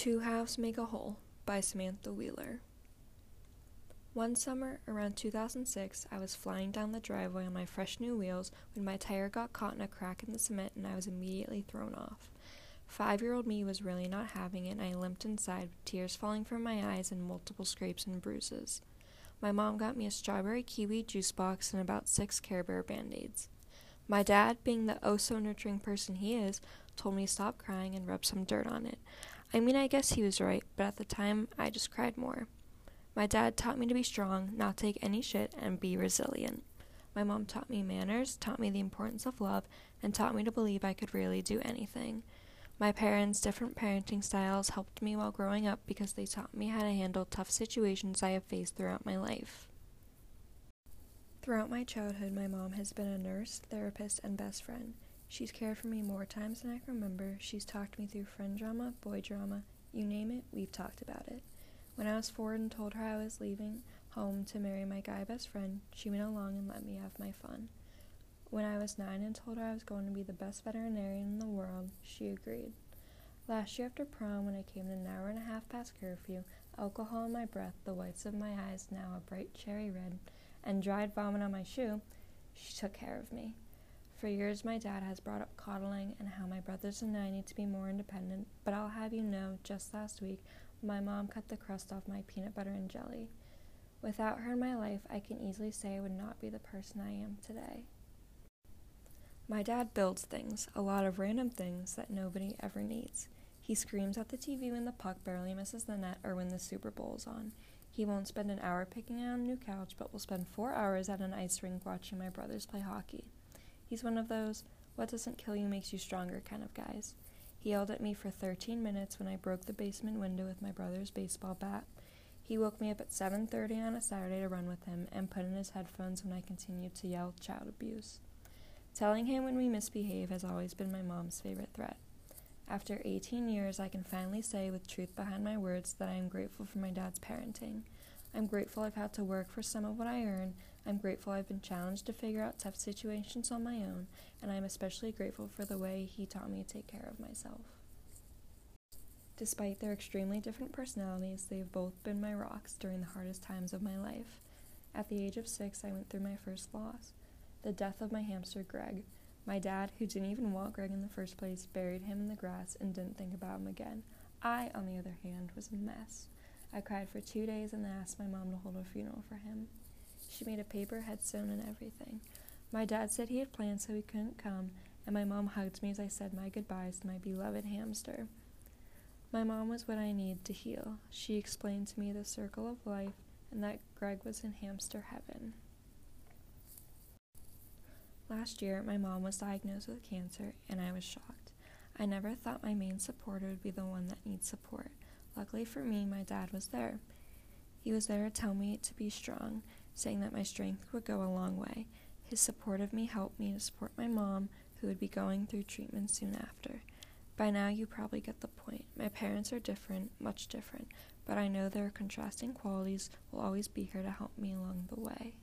Two Halves Make a Whole by Samantha Wheeler. One summer, around 2006, I was flying down the driveway on my fresh new wheels when my tire got caught in a crack in the cement and I was immediately thrown off. Five year old me was really not having it, and I limped inside with tears falling from my eyes and multiple scrapes and bruises. My mom got me a strawberry kiwi juice box and about six Care Bear band aids. My dad, being the oh so nurturing person he is, told me to stop crying and rub some dirt on it. I mean, I guess he was right, but at the time, I just cried more. My dad taught me to be strong, not take any shit, and be resilient. My mom taught me manners, taught me the importance of love, and taught me to believe I could really do anything. My parents' different parenting styles helped me while growing up because they taught me how to handle tough situations I have faced throughout my life. Throughout my childhood, my mom has been a nurse, therapist, and best friend. She's cared for me more times than I can remember. She's talked me through friend drama, boy drama, you name it, we've talked about it. When I was four and told her I was leaving home to marry my guy best friend, she went along and let me have my fun. When I was nine and told her I was going to be the best veterinarian in the world, she agreed. Last year after prom, when I came in an hour and a half past curfew, alcohol in my breath, the whites of my eyes now a bright cherry red, and dried vomit on my shoe, she took care of me. For years, my dad has brought up coddling and how my brothers and I need to be more independent, but I'll have you know, just last week, my mom cut the crust off my peanut butter and jelly. Without her in my life, I can easily say I would not be the person I am today. My dad builds things, a lot of random things that nobody ever needs. He screams at the TV when the puck barely misses the net or when the Super Bowl is on. He won't spend an hour picking out a new couch, but will spend four hours at an ice rink watching my brothers play hockey. He's one of those what doesn't kill you makes you stronger kind of guys. He yelled at me for 13 minutes when I broke the basement window with my brother's baseball bat. He woke me up at 7:30 on a Saturday to run with him and put in his headphones when I continued to yell child abuse. Telling him when we misbehave has always been my mom's favorite threat. After 18 years, I can finally say with truth behind my words that I am grateful for my dad's parenting. I'm grateful I've had to work for some of what I earn. I'm grateful I've been challenged to figure out tough situations on my own, and I'm especially grateful for the way he taught me to take care of myself. Despite their extremely different personalities, they have both been my rocks during the hardest times of my life. At the age of six, I went through my first loss the death of my hamster, Greg. My dad, who didn't even want Greg in the first place, buried him in the grass and didn't think about him again. I, on the other hand, was a mess. I cried for two days and then asked my mom to hold a funeral for him. She made a paper headstone and everything. My dad said he had plans so he couldn't come, and my mom hugged me as I said my goodbyes to my beloved hamster. My mom was what I needed to heal. She explained to me the circle of life and that Greg was in hamster heaven. Last year, my mom was diagnosed with cancer, and I was shocked. I never thought my main supporter would be the one that needs support. Luckily for me, my dad was there. He was there to tell me to be strong, saying that my strength would go a long way. His support of me helped me to support my mom, who would be going through treatment soon after. By now, you probably get the point. My parents are different, much different, but I know their contrasting qualities will always be here to help me along the way.